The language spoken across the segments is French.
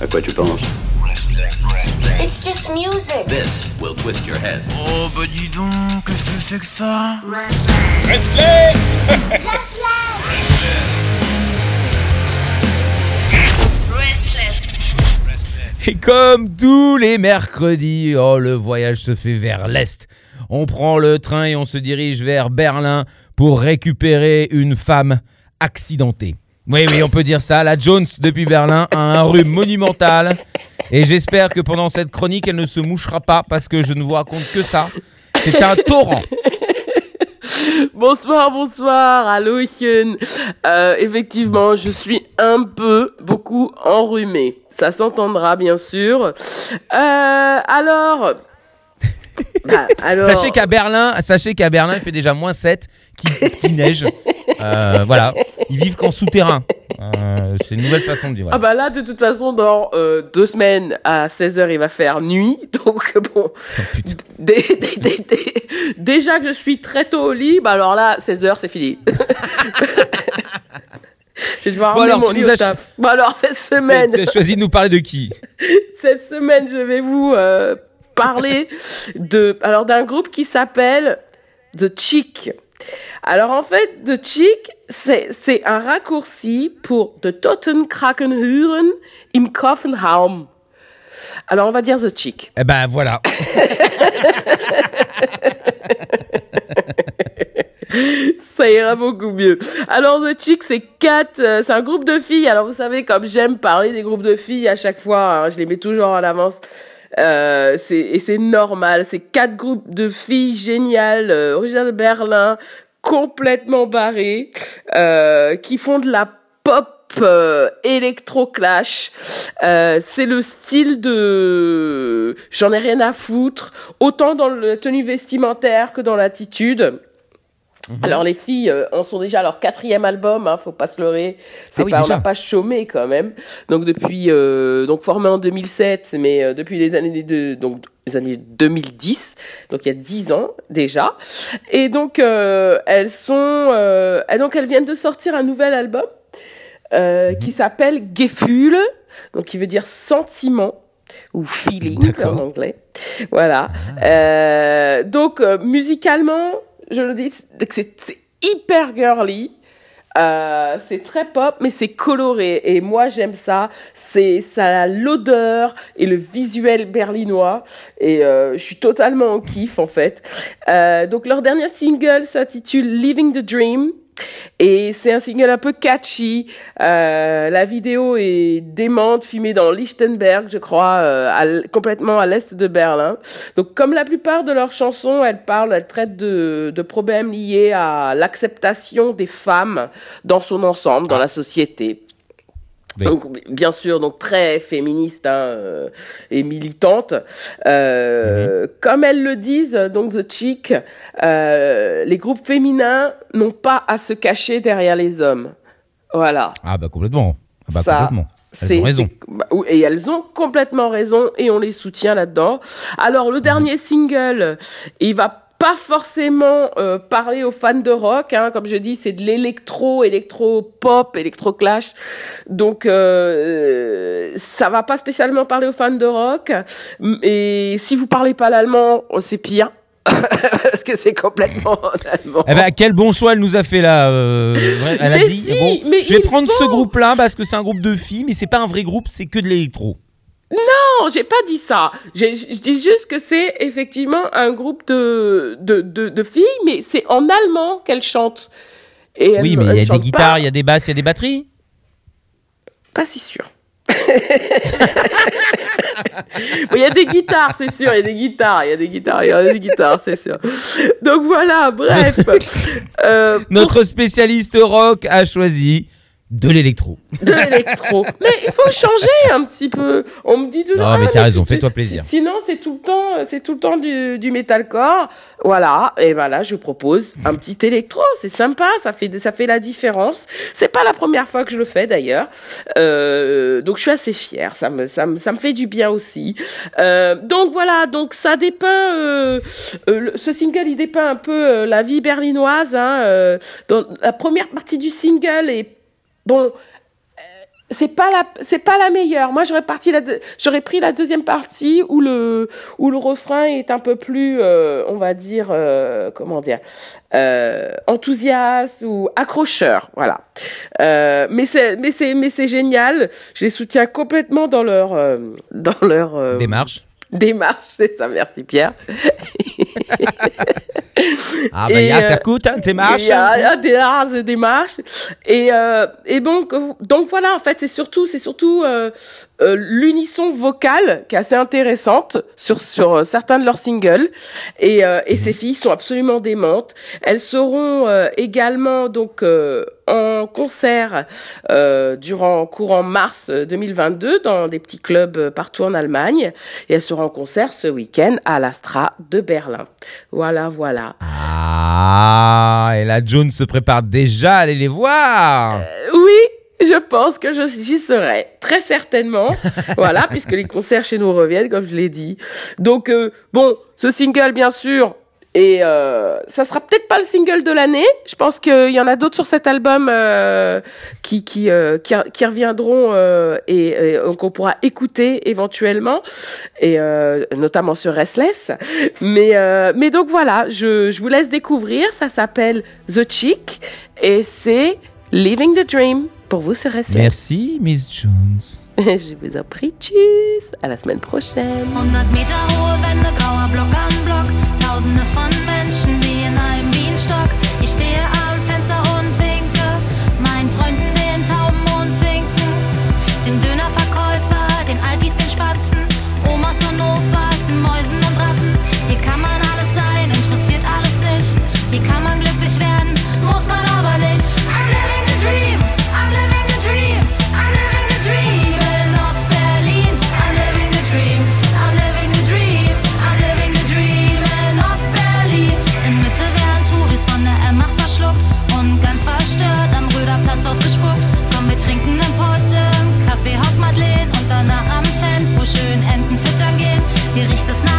À quoi tu penses It's just music. This will twist your head. Oh bah dis donc, qu'est-ce que c'est que ça Restless Restless. Et comme tous les mercredis, oh, le voyage se fait vers l'Est. On prend le train et on se dirige vers Berlin pour récupérer une femme accidentée. Oui, oui, on peut dire ça. La Jones, depuis Berlin, a un rhume monumental. Et j'espère que pendant cette chronique, elle ne se mouchera pas parce que je ne vous raconte que ça. C'est un torrent. Bonsoir, bonsoir, Hallöchen. Euh, effectivement, je suis un peu, beaucoup enrhumée. Ça s'entendra, bien sûr. Euh, alors... Bah, alors... Sachez qu'à Berlin, sachez qu'à Berlin, il fait déjà moins 7 qui, qui neige. Euh, voilà. Ils vivent qu'en souterrain. Euh, c'est une nouvelle façon de vivre. Ah bah là, de toute façon, dans euh, deux semaines, à 16h, il va faire nuit. Donc bon, Oh, putain. dé- dé- dé- dé- déjà que je suis très tôt au lit, bah alors là, 16h, c'est fini. Je vais Bon, alors, mon lit au taf. Bon alors, cette semaine, tu as choisi de nous parler de qui cette semaine, je vais vous parler de, alors d'un groupe qui s'appelle The Chick. Alors en fait, The Chick, c'est un raccourci pour The Totenkrakenhuren im Koffenraum. Alors on va dire The Chick. Eh ben voilà. Ça ira beaucoup mieux. Alors The Chick, c'est quatre, euh, c'est un groupe de filles. Alors vous savez, comme j'aime parler des groupes de filles à chaque fois, hein, je les mets toujours en avance. Euh, c'est et c'est normal. C'est quatre groupes de filles géniales, euh, originaires de Berlin, complètement barrées, euh, qui font de la pop euh, électro clash. Euh, c'est le style de j'en ai rien à foutre, autant dans la tenue vestimentaire que dans l'attitude. Alors les filles euh, en sont déjà à leur quatrième album, hein, faut pas se leurrer. C'est Ah oui, pas, on déjà. n'a pas chômé quand même. Donc depuis, euh, donc formé en 2007, mais euh, depuis les années de, donc les années 2010, donc il y a 10 ans déjà. Et donc euh, elles sont, euh, et donc elles viennent de sortir un nouvel album euh, Mhm. qui s'appelle Gefühle, donc qui veut dire sentiment ou feeling en anglais. Voilà. Euh, donc euh, musicalement, je le dis, c'est hyper girly. Euh, c'est très pop, mais c'est coloré. Et moi, j'aime ça. C'est ça a l'odeur et le visuel berlinois. Et euh, je suis totalement en kiff, en fait. Euh, donc, leur dernier single s'intitule Living the Dream. Et c'est un single un peu catchy. Euh, la vidéo est démente, filmée dans Lichtenberg, je crois, euh, à complètement à l'est de Berlin. Donc, comme la plupart de leurs chansons, elles parlent, elles traitent de, de problèmes liés à l'acceptation des femmes dans son ensemble, dans la société. Oui. Donc, bien sûr, donc très féministe hein, euh, et militante. Euh, Comme elles le disent, donc The Chick, euh, les groupes féminins n'ont pas à se cacher derrière les hommes. Voilà. Ah bah complètement. Ah bah Ça, complètement. Elles ont raison. bah, Et elles ont complètement raison et on les soutient là-dedans. Alors le dernier single, il va pas forcément euh, parler aux fans de rock, hein. comme je dis, c'est de l'électro, électro-pop, électro-clash. Donc euh, ça va pas spécialement parler aux fans de rock. Et si vous parlez pas l'allemand, oh, c'est pire. Parce que c'est complètement en allemand. Eh ben quel bon choix elle nous a fait là. euh, elle a Mais dit si, bon, mais je vais prendre ce groupe-là parce que c'est un groupe de filles, mais c'est pas un vrai groupe, c'est que de l'électro. Non, j'ai pas dit ça. Je dis juste que c'est effectivement un groupe de, de, de, de filles, mais c'est en allemand qu'elles chantent. Et elles- Oui, mais il y a des guitares, il y a des basses, il y a des batteries. Pas si sûr. Bon, Il y a des guitares, c'est sûr. Il y a des guitares, il y a des guitares, il y a des guitares, c'est sûr. Donc voilà, bref. Euh, pour Notre spécialiste rock a choisi de l'électro. de l'électro. Mais il faut changer un petit peu. On me dit toujours. Non, mais ah, t'as raison, fais-toi plaisir. Sinon, c'est tout le temps, c'est tout le temps du, du metalcore. Voilà. Et voilà, je propose un petit électro. C'est sympa. Ça fait, ça fait la différence. C'est pas la première fois que je le fais d'ailleurs. Euh, donc je suis assez fière. Ça me, ça me, ça me fait du bien aussi. Euh, donc voilà. Donc ça dépeint. Euh, ce single, il dépeint un peu la vie berlinoise. Hein, dans la première partie du single est bon c'est pas la c'est pas la meilleure. Moi j'aurais parti la j'aurais pris la deuxième partie où le où le refrain est un peu plus euh, on va dire euh, comment dire euh, enthousiaste ou accrocheur, voilà. Euh, mais c'est mais c'est mais c'est génial. Je les soutiens complètement dans leur euh, dans leur euh, Démarche. démarche, c'est ça. Merci Pierre. Ah bah Et, ja, euh, sehr gut, hein, Démarche. Il y a, il y a des démarches. Et, euh, et donc, donc voilà, en fait, c'est surtout, c'est surtout euh, euh, l'unisson vocal qui est assez intéressante sur, sur euh, certains de leurs singles. Et, euh, et ces filles sont absolument démentes. Elles seront euh, également donc euh, en concert euh, durant courant mars euh, 2022 dans des petits clubs euh, partout en Allemagne. Et elles seront en concert ce week-end à l'Astra de Berlin. Voilà, voilà. Ah, et la June se prépare déjà à aller les voir. Oui, je pense que j'y serai très certainement. voilà, puisque les concerts chez nous reviennent, comme je l'ai dit. Donc euh, bon, ce single bien sûr. Et euh, ça sera peut-être pas le single de l'année. Je pense qu'il y en a d'autres sur cet album euh, qui qui, euh, qui qui reviendront euh, et, et qu'on pourra écouter éventuellement et euh, notamment sur Restless. Mais euh, mais donc voilà, je je vous laisse découvrir. Ça s'appelle The Chick et c'est Living the Dream pour vous sur Restless. Merci, Miss Jones. Je vous en prie, tschüss, à la semaine prochaine. Tausende von Menschen wie in einem Bienenstock. Ich stehe Gericht ist nah.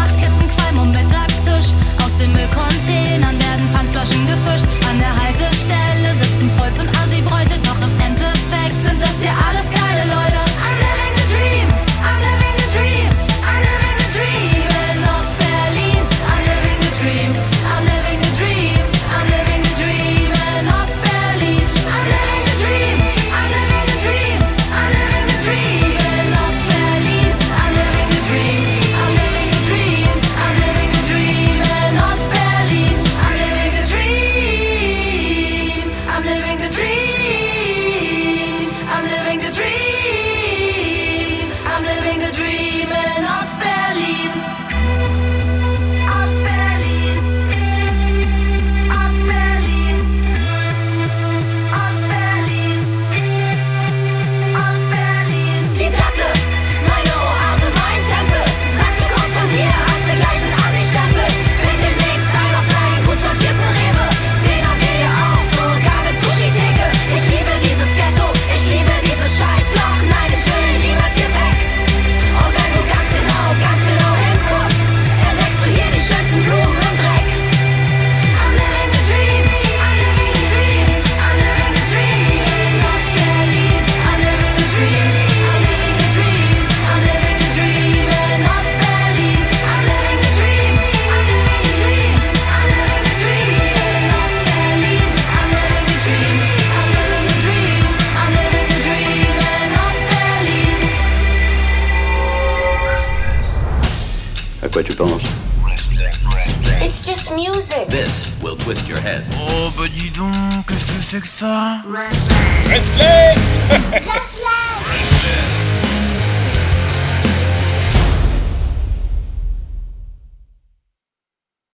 À quoi tu penses It's just music. This will twist your head. Oh bah dis donc, qu'est-ce que c'est que ça Restless Restless.